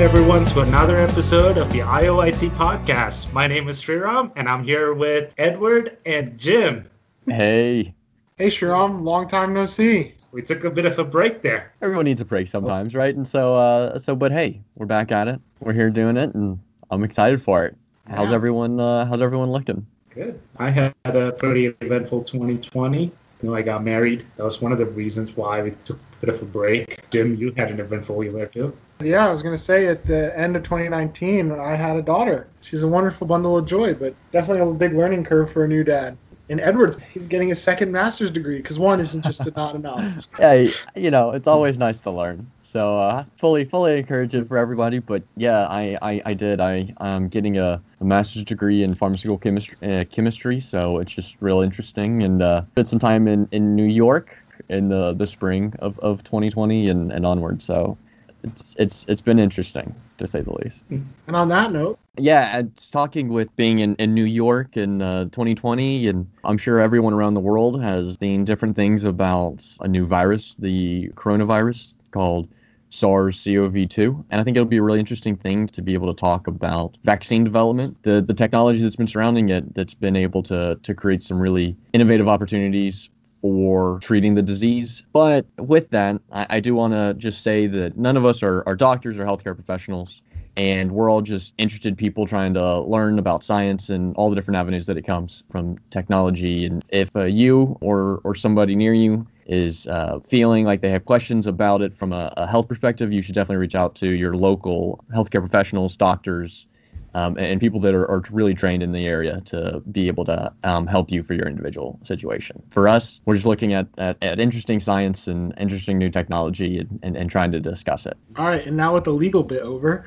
everyone, to another episode of the IOIT podcast. My name is Sriram, and I'm here with Edward and Jim. Hey. Hey, Sriram, long time no see. We took a bit of a break there. Everyone needs a break sometimes, right? And so, uh, so, but hey, we're back at it. We're here doing it, and I'm excited for it. How's Yeah. everyone? Uh, how's everyone looking? Good. I had a pretty eventful 2020. You know, I got married. That was one of the reasons why we took a bit of a break. Jim, you had an eventful year too. Yeah, I was going to say at the end of 2019, I had a daughter. She's a wonderful bundle of joy, but definitely a big learning curve for a new dad. And Edwards, he's getting his second master's degree because one isn't just not enough. Yeah, you know, it's always nice to learn. So, uh, fully, fully encourage it for everybody. But yeah, I, I, I did. I, I'm getting a, a master's degree in pharmaceutical chemistry. Uh, chemistry. So it's just real interesting. And uh, spent some time in, in New York in the, the spring of, of 2020 and, and onward. So it's it's it's been interesting to say the least. And on that note, Yeah, and talking with being in, in New York in uh, 2020, and I'm sure everyone around the world has seen different things about a new virus, the coronavirus called SARS-CoV-2, and I think it'll be a really interesting thing to be able to talk about vaccine development, the the technology that's been surrounding it, that's been able to to create some really innovative opportunities for treating the disease. But with that, I, I do want to just say that none of us are, are doctors or healthcare professionals and we're all just interested people trying to learn about science and all the different avenues that it comes from technology. And if uh, you or or somebody near you is uh, feeling like they have questions about it from a, a health perspective, you should definitely reach out to your local healthcare professionals, doctors, um, and, and people that are, are really trained in the area to be able to um, help you for your individual situation. For us, we're just looking at, at, at interesting science and interesting new technology and, and, and trying to discuss it. all right, and now with the legal bit over,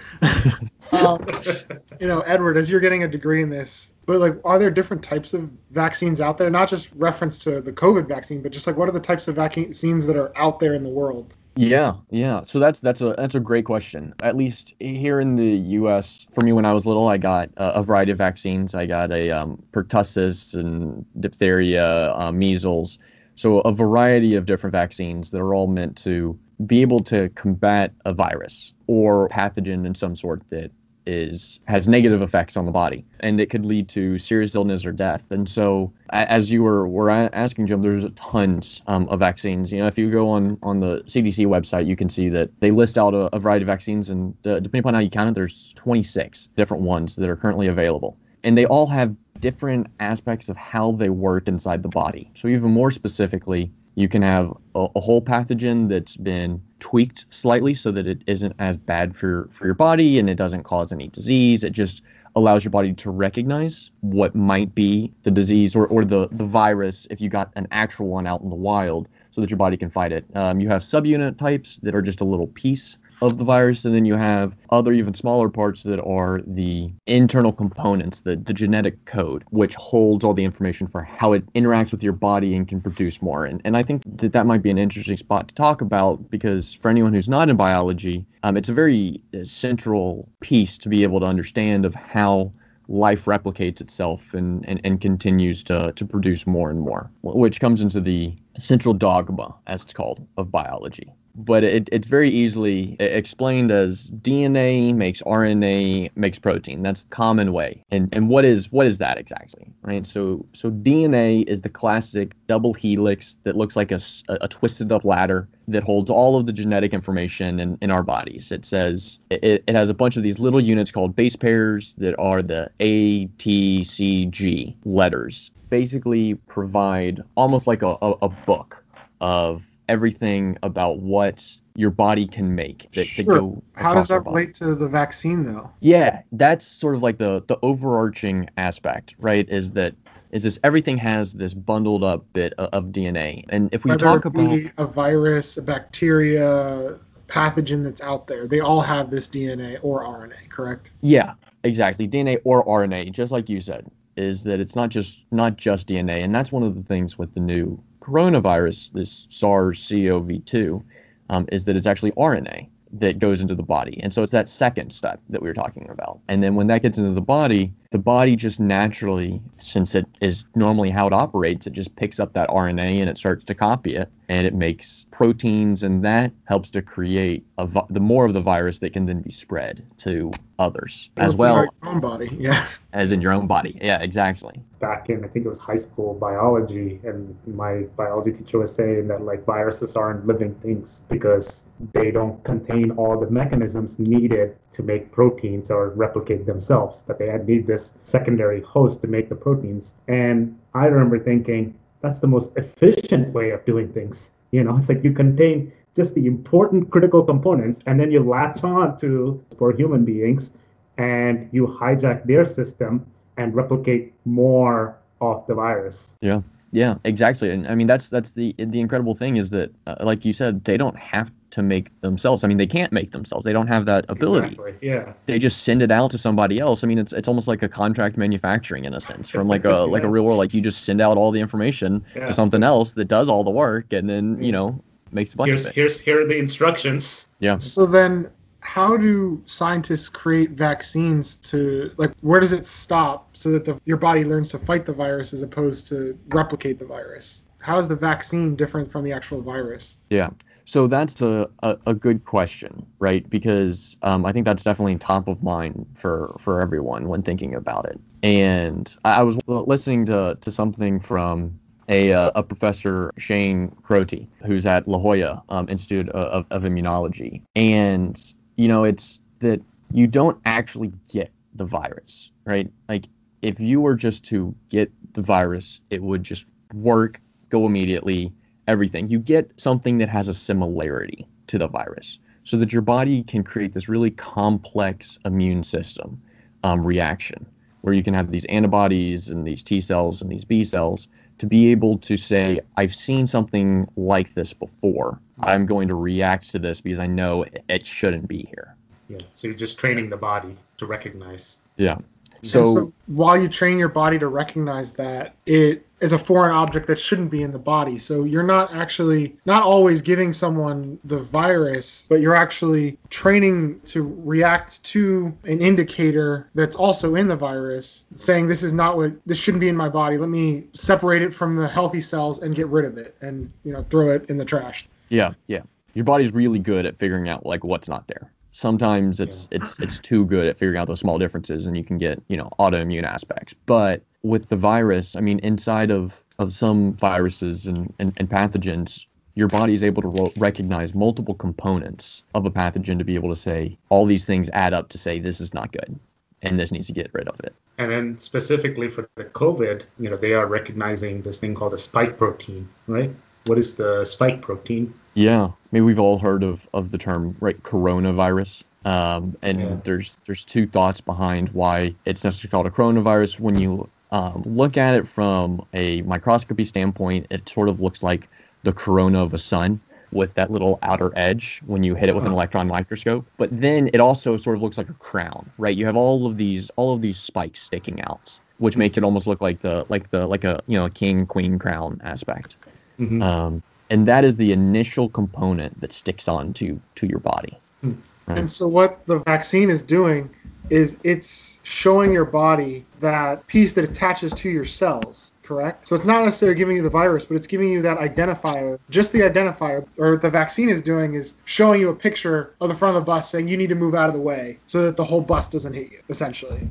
um, you know, Edward, as you're getting a degree in this, but like, are there different types of vaccines out there? Not just reference to the COVID vaccine, but just like, what are the types of vaccines that are out there in the world? Yeah, yeah. So that's that's a that's a great question. At least here in the U.S., for me, when I was little, I got a, a variety of vaccines. I got a um, pertussis and diphtheria, uh, measles. So a variety of different vaccines that are all meant to be able to combat a virus or pathogen in some sort that is has negative effects on the body and it could lead to serious illness or death. And so as you were were asking jim there's tons um, of vaccines. You know if you go on on the cdc website you can see that they list out a, a variety of vaccines and uh, depending upon how you count it there's 26 different ones that are currently available. And they all have different aspects of how they work inside the body. So even more specifically you can have a, a whole pathogen that's been tweaked slightly so that it isn't as bad for for your body and it doesn't cause any disease. It just allows your body to recognize what might be the disease or, or the, the virus if you got an actual one out in the wild so that your body can fight it. Um, you have subunit types that are just a little piece of the virus, and then you have other even smaller parts that are the internal components, the, the genetic code, which holds all the information for how it interacts with your body and can produce more. And, and I think that that might be an interesting spot to talk about because for anyone who's not in biology, um, it's a very uh, central piece to be able to understand of how life replicates itself and, and, and continues to, to produce more and more, which comes into the central dogma, as it's called, of biology but it, it's very easily explained as DNA makes RNA makes protein. That's the common way. And and what is what is that exactly? Right. So so DNA is the classic double helix that looks like a, a twisted up ladder that holds all of the genetic information in, in our bodies. It says it, it has a bunch of these little units called base pairs that are the A, T, C, G letters. Basically provide almost like a, a, a book of everything about what your body can make that, that Sure. go How does that relate to the vaccine, though? Yeah, that's sort of like the the overarching aspect, right? Is that is this everything has this bundled up bit of, of DNA, and if we Whether talk it about be a virus, a bacteria, pathogen that's out there, they all have this DNA or RNA, correct? Yeah, exactly. DNA or RNA, just like you said, is that it's not just not just DNA, and that's one of the things with the new coronavirus, this SARS-CoV-2, um, is that it's actually RNA that goes into the body, and so it's that second step that we were talking about. And then when that gets into the body, the body just naturally, since it is normally how it operates, it just picks up that RNA and it starts to copy it and it makes proteins and that helps to create a, the more of the virus that can then be spread to others as well Your own body, yeah. as in your own body. Yeah, exactly. Back in I think it was high school biology, and my biology teacher was saying that like viruses aren't living things because they don't contain all the mechanisms needed to make proteins or replicate themselves. That they need this secondary host to make the proteins. And I remember thinking that's the most efficient way of doing things. You know, it's like you contain just the important critical components and then you latch on to for human beings and you hijack their system and replicate more of the virus. Yeah. Yeah, exactly. And I mean that's that's the the incredible thing is that uh, like you said they don't have to make themselves. I mean they can't make themselves. They don't have that ability. Exactly. Yeah. They just send it out to somebody else. I mean it's it's almost like a contract manufacturing in a sense from like a Yeah. like a real world like you just send out all the information Yeah. to something else that does all the work and then, you know, makes a bunch Here's of it. here's here are the instructions. Yeah. So then, how do scientists create vaccines to like? Where does it stop so that the, your body learns to fight the virus as opposed to replicate the virus? How is the vaccine different from the actual virus? Yeah. So that's a, a, a good question, right? Because um, I think that's definitely top of mind for, for everyone when thinking about it. And I, I was listening to, to something from a, uh, a professor, Shane Crotty, who's at La Jolla um, Institute of, of Immunology. And, you know, it's that you don't actually get the virus, right? Like, if you were just to get the virus, it would just work, go immediately, everything. You get something that has a similarity to the virus so that your body can create this really complex immune system um, reaction where you can have these antibodies and these T cells and these B cells to be able to say, I've seen something like this before. I'm going to react to this because I know it- it shouldn't be here. Yeah. So you're just training the body to recognize. Yeah. So, so while you train your body to recognize that it is a foreign object that shouldn't be in the body, so you're not actually not always giving someone the virus, but you're actually training to react to an indicator that's also in the virus, saying this is not what this shouldn't be in my body. Let me separate it from the healthy cells and get rid of it, and you know throw it in the trash. yeah, yeah. Your body's really good at figuring out like what's not there. Sometimes it's it's it's too good at figuring out those small differences and you can get, you know, autoimmune aspects. But with the virus, I mean, inside of of some viruses and, and, and pathogens, your body is able to ro- recognize multiple components of a pathogen to be able to say all these things add up to say this is not good and this needs to get rid of it. And then specifically for the COVID, you know, they are recognizing this thing called the spike protein, right? What is the spike protein? Yeah, maybe we've all heard of, of the term right coronavirus. Um, and Yeah. there's there's two thoughts behind why it's necessarily called a coronavirus. When you um, look at it from a microscopy standpoint, it sort of looks like the corona of a sun with that little outer edge when you hit it with an electron microscope. But then it also sort of looks like a crown, right? You have all of these all of these spikes sticking out, which make it almost look like the like the like a you know a king queen crown aspect. Mhm. Um, and that is the initial component that sticks on to to your body. Hmm. Right. And so what the vaccine is doing is it's showing your body that piece that attaches to your cells, correct? So it's not necessarily giving you the virus, but it's giving you that identifier. Just the identifier, or what the vaccine is doing is showing you a picture of the front of the bus saying you need to move out of the way so that the whole bus doesn't hit you, essentially.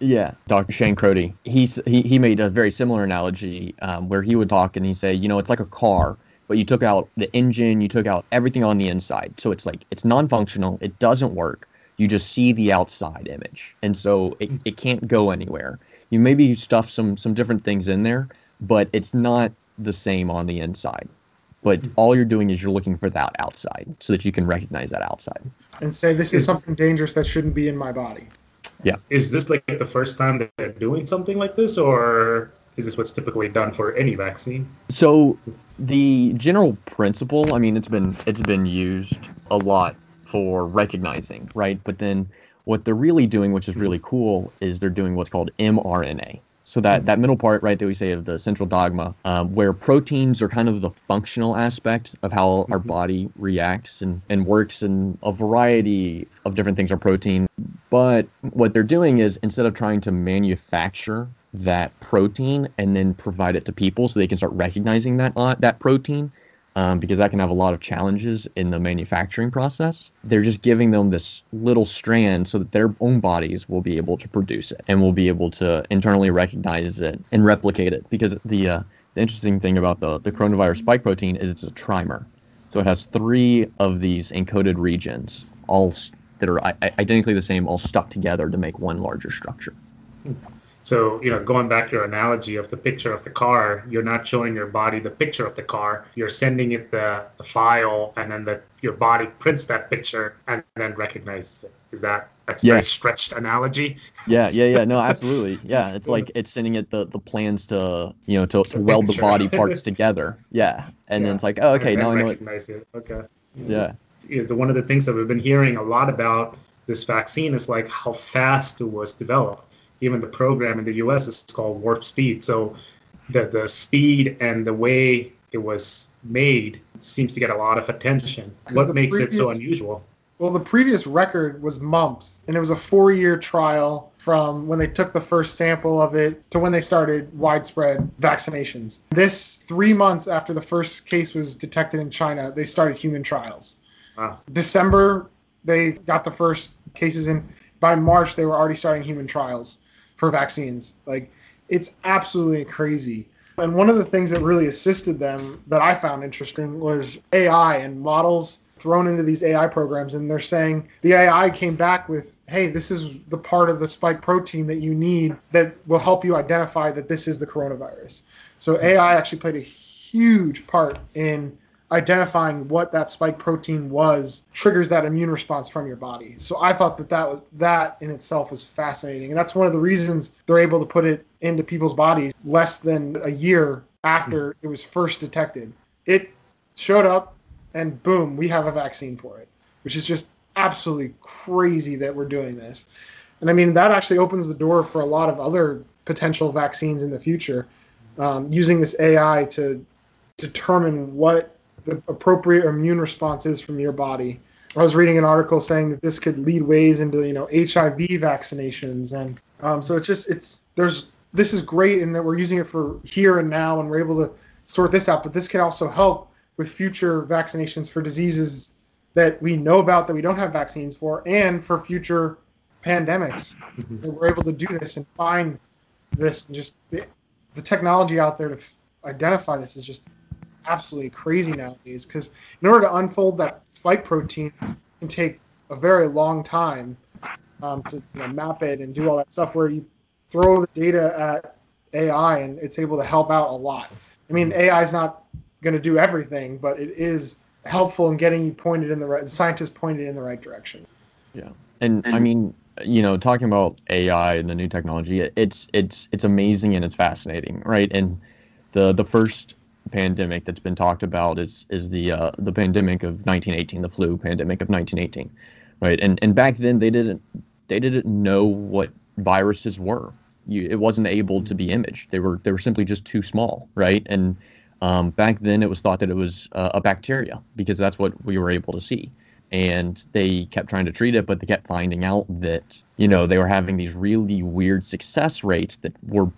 Yeah, Dr. Shane Crotty, he's, he he made a very similar analogy um, where he would talk and he'd say, you know, it's like a car, but you took out the engine, you took out everything on the inside, so it's like it's non-functional, it doesn't work. You just see the outside image, and so it, it can't go anywhere. You maybe stuff some some different things in there, but it's not the same on the inside. But all you're doing is you're looking for that outside, so that you can recognize that outside. And say this is Is- something dangerous that shouldn't be in my body. Is this like the first time that they're doing something like this, or is this what's typically done for any vaccine? So the general principle, I mean, it's been it's been used a lot for recognizing, right? But then what they're really doing, which is really cool, is they're doing what's called mRNA. So that, that middle part, right, that we say of the central dogma, um, where proteins are kind of the functional aspect of how our body reacts and, and works, and a variety of different things are protein. But what they're doing is instead of trying to manufacture that protein and then provide it to people so they can start recognizing that uh, that protein, um, because that can have a lot of challenges in the manufacturing process. They're just giving them this little strand so that their own bodies will be able to produce it and will be able to internally recognize it and replicate it. Because the, uh, the interesting thing about the, the coronavirus spike protein is it's a trimer. So it has three of these encoded regions, all that are identically the same, all stuck together to make one larger structure. So, you know, going back to your analogy of the picture of the car, you're not showing your body the picture of the car. You're sending it the, the file, and then the, your body prints that picture and then recognizes it. Is that that's a yeah. very stretched analogy? Yeah, yeah, yeah. No, absolutely. Yeah, it's like it's sending it the, the plans to you know to, to the weld the body parts together. Yeah, and yeah. then it's like, oh, okay, now I know recognize it. it. Okay. Yeah. You know, one of the things that we've been hearing a lot about this vaccine is like how fast it was developed even the program in the US is called Warp Speed. So the, the speed and the way it was made seems to get a lot of attention. What makes previous, it so unusual? Well, the previous record was mumps, and it was a four year trial from when they took the first sample of it to when they started widespread vaccinations. This three months after the first case was detected in China, they started human trials. Wow. December, they got the first cases in. By March, they were already starting human trials for vaccines. Like it's absolutely crazy. And one of the things that really assisted them that I found interesting was AI and models thrown into these AI programs. And they're saying the AI came back with, hey, this is the part of the spike protein that you need that will help you identify that this is the coronavirus. So AI actually played a huge part in identifying what that spike protein was triggers that immune response from your body. So I thought that that was that in itself was fascinating, and that's one of the reasons they're able to put it into people's bodies less than a year after it was first detected. It showed up, and boom, we have a vaccine for it, which is just absolutely crazy that we're doing this. And I mean that actually opens the door for a lot of other potential vaccines in the future, um, using this AI to determine what the appropriate immune responses from your body. I was reading an article saying that this could lead ways into you know HIV vaccinations, and um, so it's just it's there's this is great in that we're using it for here and now, and we're able to sort this out. But this can also help with future vaccinations for diseases that we know about that we don't have vaccines for, and for future pandemics. Mm-hmm. we're able to do this and find this. And just the, the technology out there to identify this is just absolutely crazy nowadays because in order to unfold that spike protein can take a very long time um, to you know, map it and do all that stuff where you throw the data at AI and it's able to help out a lot. I mean, AI is not going to do everything, but it is helpful in getting you pointed in the right, scientists pointed in the right direction. Yeah, and I mean, you know, talking about AI and the new technology, it's it's it's amazing and it's fascinating, right? And the the first pandemic that's been talked about is is the uh, the pandemic of 1918, the flu pandemic of 1918, right? And and back then they didn't they didn't know what viruses were. You, it wasn't able to be imaged. They were they were simply just too small, right? And um, back then it was thought that it was uh, a bacteria because that's what we were able to see. And they kept trying to treat it, but they kept finding out that you know they were having these really weird success rates that were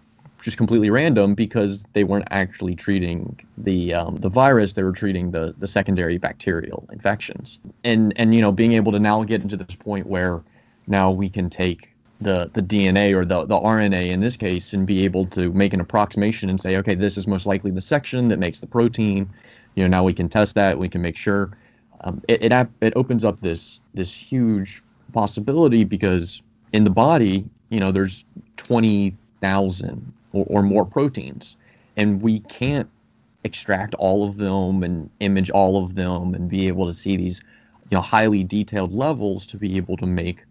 just completely random because they weren't actually treating the um, the virus; they were treating the the secondary bacterial infections. And and you know, being able to now get into this point where now we can take the the DNA or the the RNA in this case and be able to make an approximation and say, okay, this is most likely the section that makes the protein. You know, now we can test that. We can make sure. Um, it, it it opens up this this huge possibility because in the body, you know, there's 20,000 or, or more proteins. And we can't extract all of them and image all of them and be able to see these you know highly detailed levels to be able to make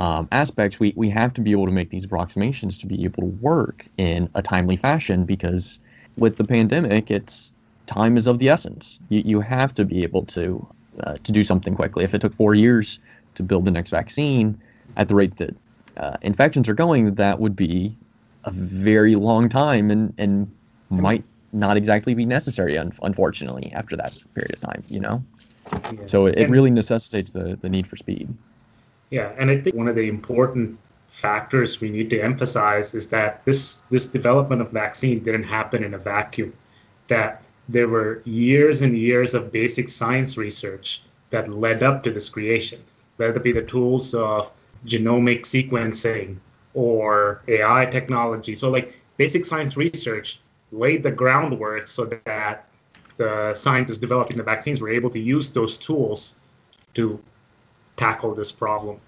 um, aspects. We, we have to be able to make these approximations to be able to work in a timely fashion because with the pandemic it's time is of the essence. You, you have to be able to uh, to do something quickly. If it took four years to build the next vaccine at the rate that uh, infections are going that would be a very long time and and mm-hmm. might not exactly be necessary un- unfortunately after that period of time you know? Yeah. so it, it really necessitates the the need for speed. Yeah and i think one of the important factors we need to emphasize is that this this development of vaccine didn't happen in a vacuum that there were years and years of basic science research that led up to this creation whether it be the tools of genomic sequencing or AI technology. So like basic science research laid the groundwork so that the scientists developing the vaccines were able to use those tools to tackle this problem.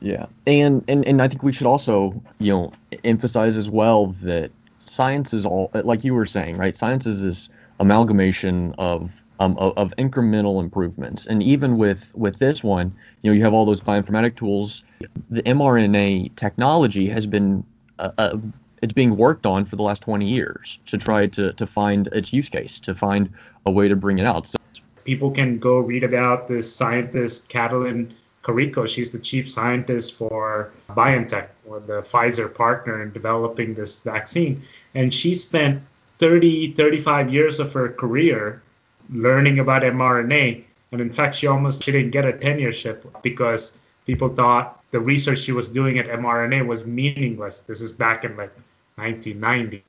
Yeah, and and and I think we should also you know emphasize as well that science is all like you were saying, right? Science is this amalgamation of um, of, of, incremental improvements. And even with with this one, you know, you have all those bioinformatic tools. The mRNA technology has been uh, uh, it's being worked on for the last 20 years to try to to find its use case, to find a way to bring it out. So people can go read about this scientist Katalin Karikó. She's the chief scientist for BioNTech, or the Pfizer partner in developing this vaccine, and she spent 30 35 years of her career learning about mRNA. And in fact, she almost she didn't get a tenureship because people thought the research she was doing at mRNA was meaningless. This is back in like 1990.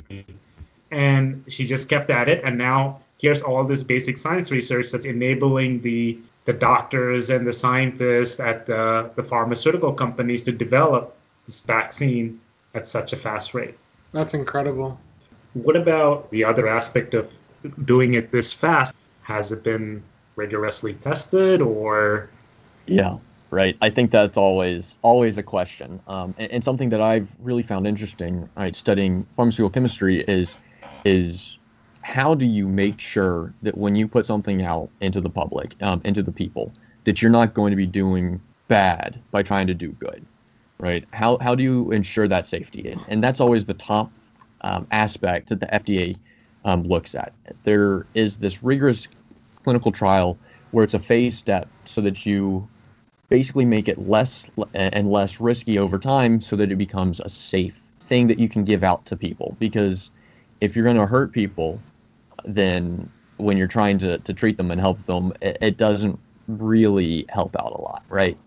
And she just kept at it. And now here's all this basic science research that's enabling the the doctors and the scientists at the, the pharmaceutical companies to develop this vaccine at such a fast rate. That's incredible. What about the other aspect of doing it this fast? Has it been rigorously tested or? Yeah right. I think that's always always a question. Um, and, and, something that i've really found interesting right studying pharmaceutical chemistry is is how do you make sure that when you put something out into the public um, into the people that you're not going to be doing bad by trying to do good right? How, how do you ensure that safety? And, and that's always the top um, aspect that the fda um, looks at. There is this rigorous clinical trial where it's a phase step so that you basically make it less and less risky over time so that it becomes a safe thing that you can give out to people. Because if you're going to hurt people, then when you're trying to, to treat them and help them, it, it doesn't really help out a lot, right?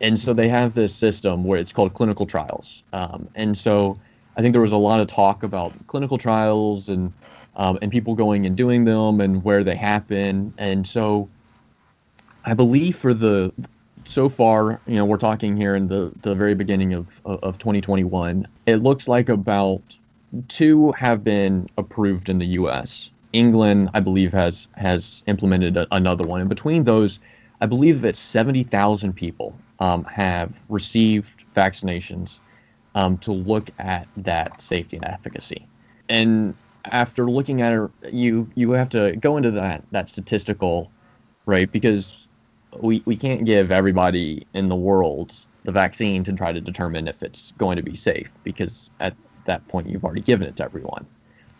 And so they have this system where it's called clinical trials. Um, and so I think there was a lot of talk about clinical trials and um, and people going and doing them and where they happen. And so I believe for the so far, you know, we're talking here in the, the very beginning of, of 2021, it looks like about two have been approved in the U.S. England, I believe, has has implemented a, another one. And between those, I believe that 70,000 people um, have received vaccinations um, to look at that safety and efficacy. And after looking at it, you you have to go into that that statistical, right? Because we we can't give everybody in the world the vaccine to try to determine if it's going to be safe because at that point you've already given it to everyone,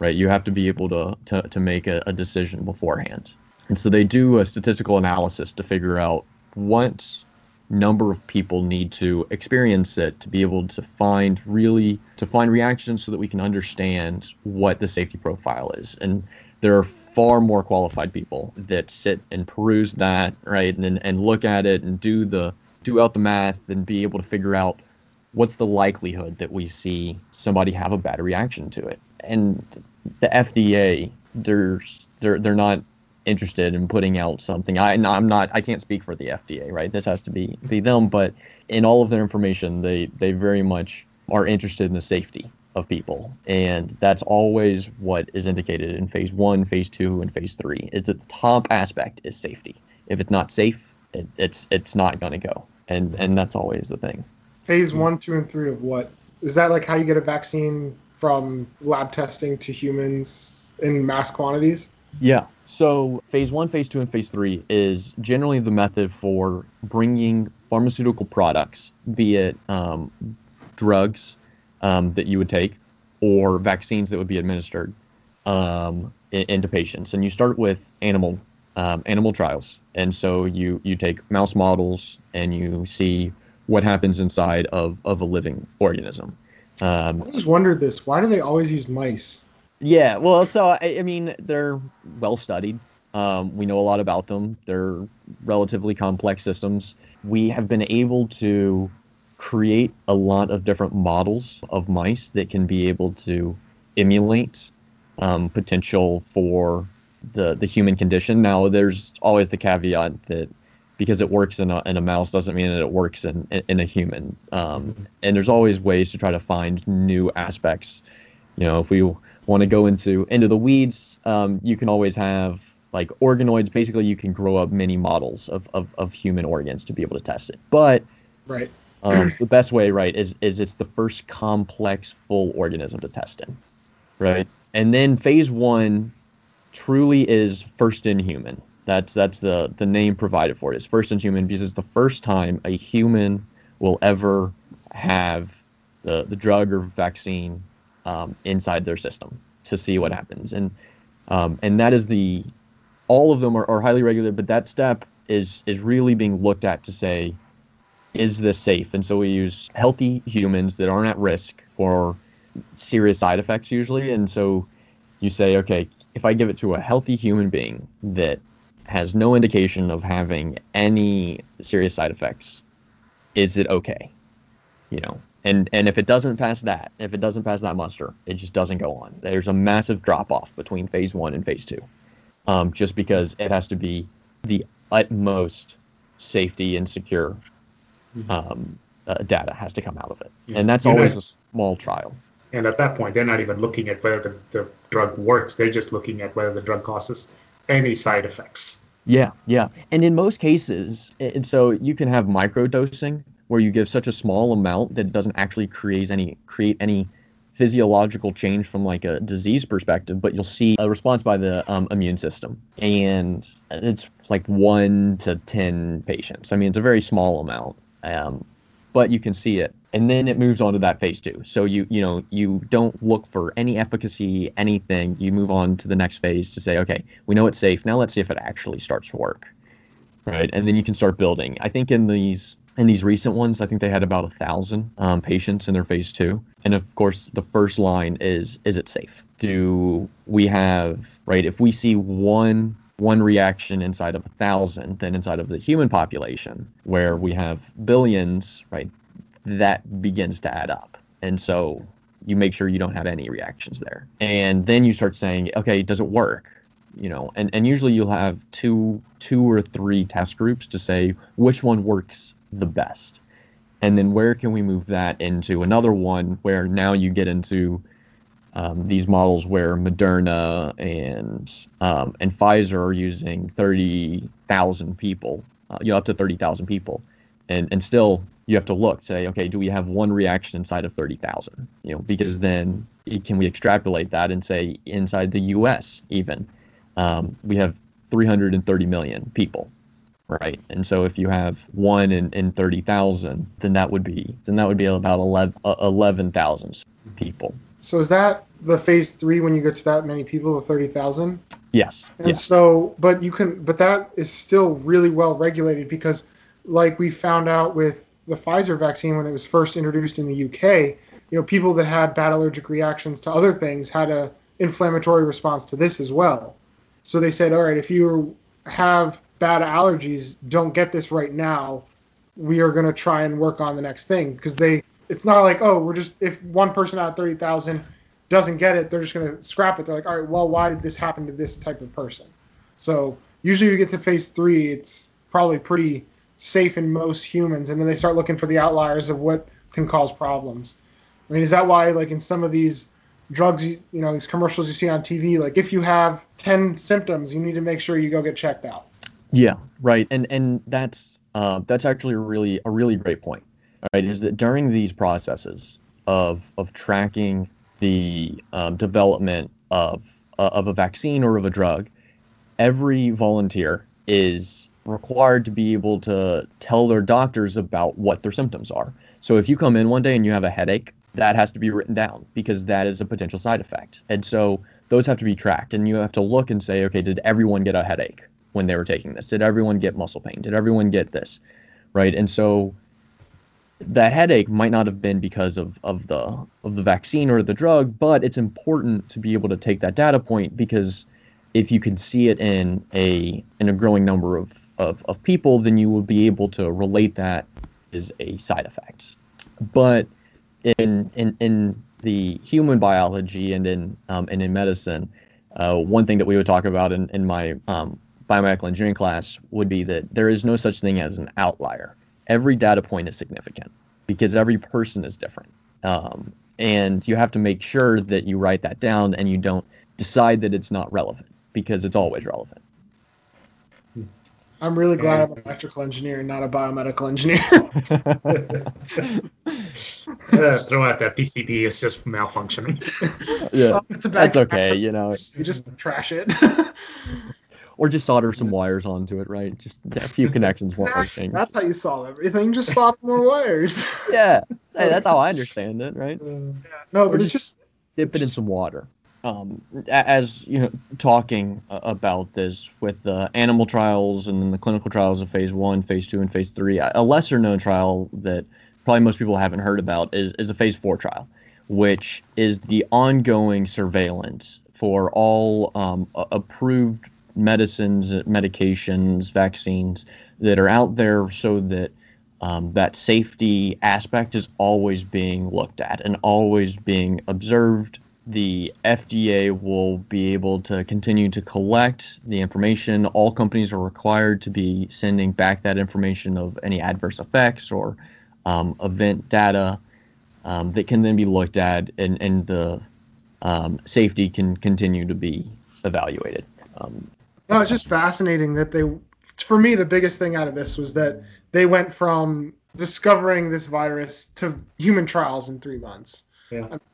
right? You have to be able to to, to make a, a decision beforehand. And so they do a statistical analysis to figure out what number of people need to experience it to be able to find really to find reactions so that we can understand what the safety profile is. And there are far more qualified people that sit and peruse that right and and look at it and do the do out the math and be able to figure out what's the likelihood that we see somebody have a bad reaction to it. And the FDA there's they're they're not interested in putting out something. I, I'm not. I can't speak for the FDA, right? This has to be be them. But in all of their information, they they very much are interested in the safety of people, and that's always what is indicated in phase one, phase two, and phase three. Is that the top aspect is safety. If it's not safe, it, it's it's not going to go, and and that's always the thing. Phase one, two, and three of what? Is that like how you get a vaccine from lab testing to humans in mass quantities? Yeah. So phase one, phase two, and phase three is generally the method for bringing pharmaceutical products, be it um, drugs um, that you would take or vaccines that would be administered um, into patients. And you start with animal um, animal trials. And so you you take mouse models and you see what happens inside of, of a living organism. Um, I always wondered this. Why do they always use mice? Yeah, well, so I, I mean, they're well studied. Um, we know a lot about them. They're relatively complex systems. We have been able to create a lot of different models of mice that can be able to emulate um, potential for the the human condition. Now, there's always the caveat that because it works in a, in a mouse doesn't mean that it works in in a human. Um, and there's always ways to try to find new aspects. You know, if we want to go into into the weeds, um, you can always have like organoids. Basically, you can grow up many models of, of, of human organs to be able to test it. But Right. um, the best way, right, is is it's the first complex full organism to test in, right? And then phase one truly is first in human. That's that's the the name provided for it. It's first in human because it's the first time a human will ever have the the drug or vaccine um, inside their system to see what happens. And um, and that is the all of them are, are highly regulated, but that step is is really being looked at to say is this safe? And so we use healthy humans that aren't at risk for serious side effects usually. And so you say, okay, if I give it to a healthy human being that has no indication of having any serious side effects, is it okay? You know, and and if it doesn't pass that, if it doesn't pass that muster, it just doesn't go on. There's a massive drop off between phase one and phase two, um, just because it has to be the utmost safety and secure um, uh, data has to come out of it, Yeah. and that's You know- always a small trial. And at that point, they're not even looking at whether the, the drug works. They're just looking at whether the drug causes any side effects. Yeah, yeah, and in most cases, and so you can have microdosing where you give such a small amount that it doesn't actually create any create any physiological change from like a disease perspective, but you'll see a response by the um, immune system, and it's like one to ten patients. I mean, it's a very small amount, um, but you can see it, and then it moves on to that phase two. So you you know you don't look for any efficacy, anything. You move on to the next phase to say, okay, we know it's safe. Now let's see if it actually starts to work, right? And then you can start building. I think in these in these recent ones, I think they had about a thousand um, patients in their phase two. And of course, the first line is is it safe? Do we have right? If we see one one reaction inside of a thousand, then inside of the human population, where we have billions, right? That begins to add up. And so you make sure you don't have any reactions there. And then you start saying, okay, does it work? You know, and, and usually you'll have two two or three test groups to say which one works the best. And then where can we move that into another one where now you get into um, these models where Moderna and um, and Pfizer are using 30,000 people, uh, you know, up to 30,000 people, and and still you have to look say, okay, do we have one reaction inside of 30,000? You know, because then can we extrapolate that and say inside the U.S. even um, we have 330 million people, right? And so if you have one in, in 30,000, then that would be then that would be about 11 uh, 11,000 people. So is that the phase three when you get to that many people, the thirty thousand? Yes. And yes. so, but you can, but that is still really well regulated because, like we found out with the Pfizer vaccine when it was first introduced in the UK, you know, people that had bad allergic reactions to other things had a inflammatory response to this as well. So they said, all right, if you have bad allergies, don't get this right now. We are going to try and work on the next thing because they, it's not like, oh, we're just if one person out of thirty thousand doesn't get it, they're just going to scrap it. They're like, all right, well, why did this happen to this type of person? So usually you get to phase three, it's probably pretty safe in most humans, and then they start looking for the outliers of what can cause problems. I mean, is that why, like in some of these drugs, you, you know, these commercials you see on TV, like if you have 10 symptoms, you need to make sure you go get checked out. Yeah, right. And and that's uh, that's actually a really a really great point. right is that during these processes of of tracking the um, development of uh, of a vaccine or of a drug, every volunteer is required to be able to tell their doctors about what their symptoms are. So if you come in one day and you have a headache, that has to be written down because that is a potential side effect. And so those have to be tracked and you have to look and say, okay, did everyone get a headache when they were taking this? Did everyone get muscle pain? Did everyone get this? Right? And so that headache might not have been because of, of the of the vaccine or the drug, but it's important to be able to take that data point because if you can see it in a in a growing number of, of, of people, then you will be able to relate that as a side effect. But in in in the human biology and in um, and in medicine, uh, one thing that we would talk about in, in my um, biomedical engineering class would be that there is no such thing as an outlier. Every data point is significant because every person is different. Um, and you have to make sure that you write that down and you don't decide that it's not relevant because it's always relevant. I'm really glad I'm an electrical engineer and not a biomedical engineer. uh, throw out that PCB is just malfunctioning. yeah, that's okay. You know, you just trash it. or just solder some wires onto it, right? Just a few connections weren't working. That's how you solve everything. Just solder more wires. yeah, hey, that's how I understand it, right? Yeah. No, but it's just dip it in some water. Um, as you know, talking about this with the animal trials and then the clinical trials of phase one, phase two, and phase three, a lesser known trial that probably most people haven't heard about is, is a phase four trial, which is the ongoing surveillance for all um, approved medicines, medications, vaccines that are out there so that um, that safety aspect is always being looked at and always being observed. The FDA will be able to continue to collect the information. All companies are required to be sending back that information of any adverse effects or um, event data um, that can then be looked at and, and the um, safety can continue to be evaluated. Um, no, it's just fascinating that they, for me, the biggest thing out of this was that they went from discovering this virus to human trials in three months.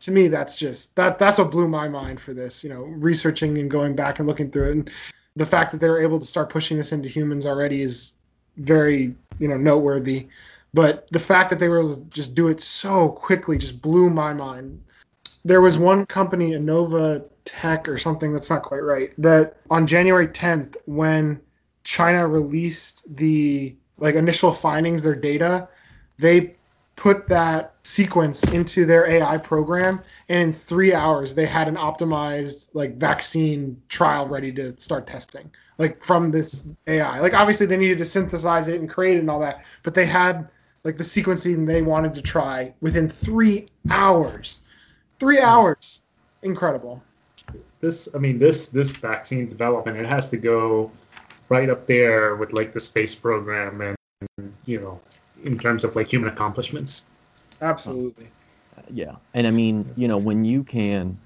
To me, that's just that that's what blew my mind for this. You know, researching and going back and looking through it, and the fact that they were able to start pushing this into humans already is very you know noteworthy. But the fact that they were able to just do it so quickly just blew my mind. There was one company, Innova Tech or something that's not quite right, that on January 10th, when China released the like initial findings, their data, they put that sequence into their AI program, and in three hours they had an optimized like vaccine trial ready to start testing, like from this AI. Like obviously they needed to synthesize it and create it and all that, but they had like the sequencing they wanted to try within three hours. Three hmm. hours, incredible. This, I mean, this this vaccine development, it has to go right up there with like the space program and you know, in terms of like human accomplishments. Absolutely. Uh, yeah, and I mean, you know, when you can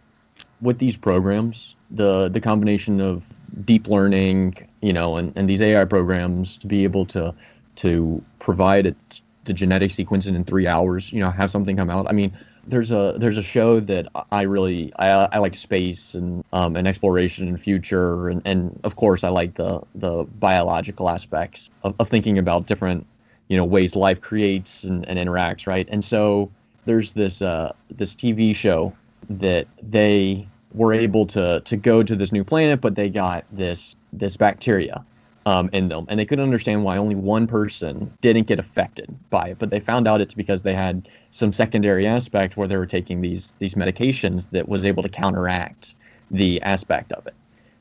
with these programs, the the combination of deep learning, you know, and, and these AI programs to be able to to provide it the genetic sequencing in three hours, you know, have something come out. I mean, there's a there's a show that I really I, I like space and um, and exploration and future and, and of course I like the the biological aspects of, of thinking about different you know ways life creates and, and interacts right and so there's this uh, this TV show that they were able to to go to this new planet but they got this this bacteria um, in them, and they couldn't understand why only one person didn't get affected by it. But they found out it's because they had some secondary aspect where they were taking these these medications that was able to counteract the aspect of it,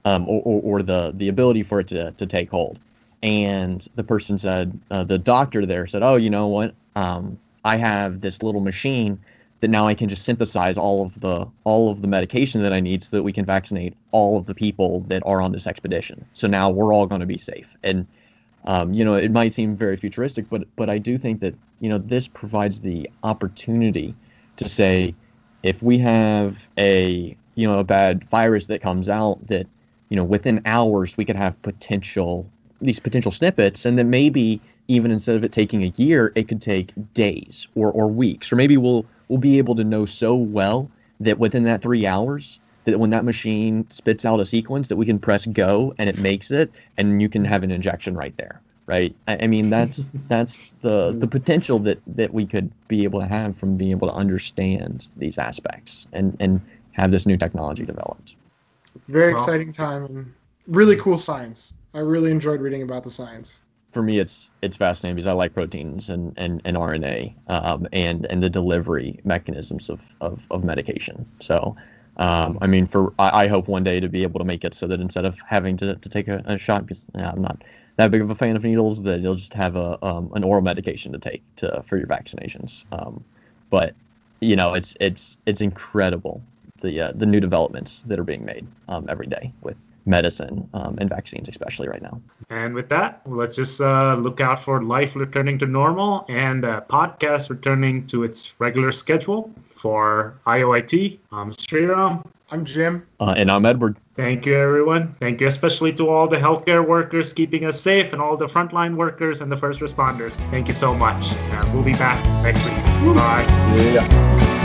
um, or, or, or, the the ability for it to to take hold. And the person said, uh, the doctor there said, "Oh, you know what? Um, I have this little machine that now I can just synthesize all of the all of the medication that I need so that we can vaccinate all of the people that are on this expedition. So now we're all going to be safe. And um, you know, it might seem very futuristic, but but I do think that you know this provides the opportunity to say if we have a you know a bad virus that comes out that you know within hours we could have potential these potential snippets and then maybe even instead of it taking a year it could take days or, or weeks. Or maybe we'll we'll be able to know so well that within that three hours that when that machine spits out a sequence that we can press go and it makes it and you can have an injection right there right? I, I mean that's that's the the potential that that we could be able to have from being able to understand these aspects and and have this new technology developed. Very well, exciting time and really cool science i really enjoyed reading about the science for me, it's it's fascinating because I like proteins and and, and RNA um, and and the delivery mechanisms of of, of medication. So. Um, I mean, for I, I, hope one day to be able to make it so that instead of having to, to take a, a shot, because I'm not that big of a fan of needles, that you'll just have a um, an oral medication to take to for your vaccinations. Um, but you know, it's it's it's incredible the uh, the new developments that are being made um, every day with medicine um, and vaccines, especially right now. And with that, let's just uh, look out for life returning to normal and uh, podcast returning to its regular schedule. For IOIT, I'm Sriram. I'm Jim. Uh, and I'm Edward. Thank you, everyone. Thank you especially to all the healthcare workers keeping us safe and all the frontline workers and the first responders. Thank you so much. And we'll be back next week. Bye. Yeah.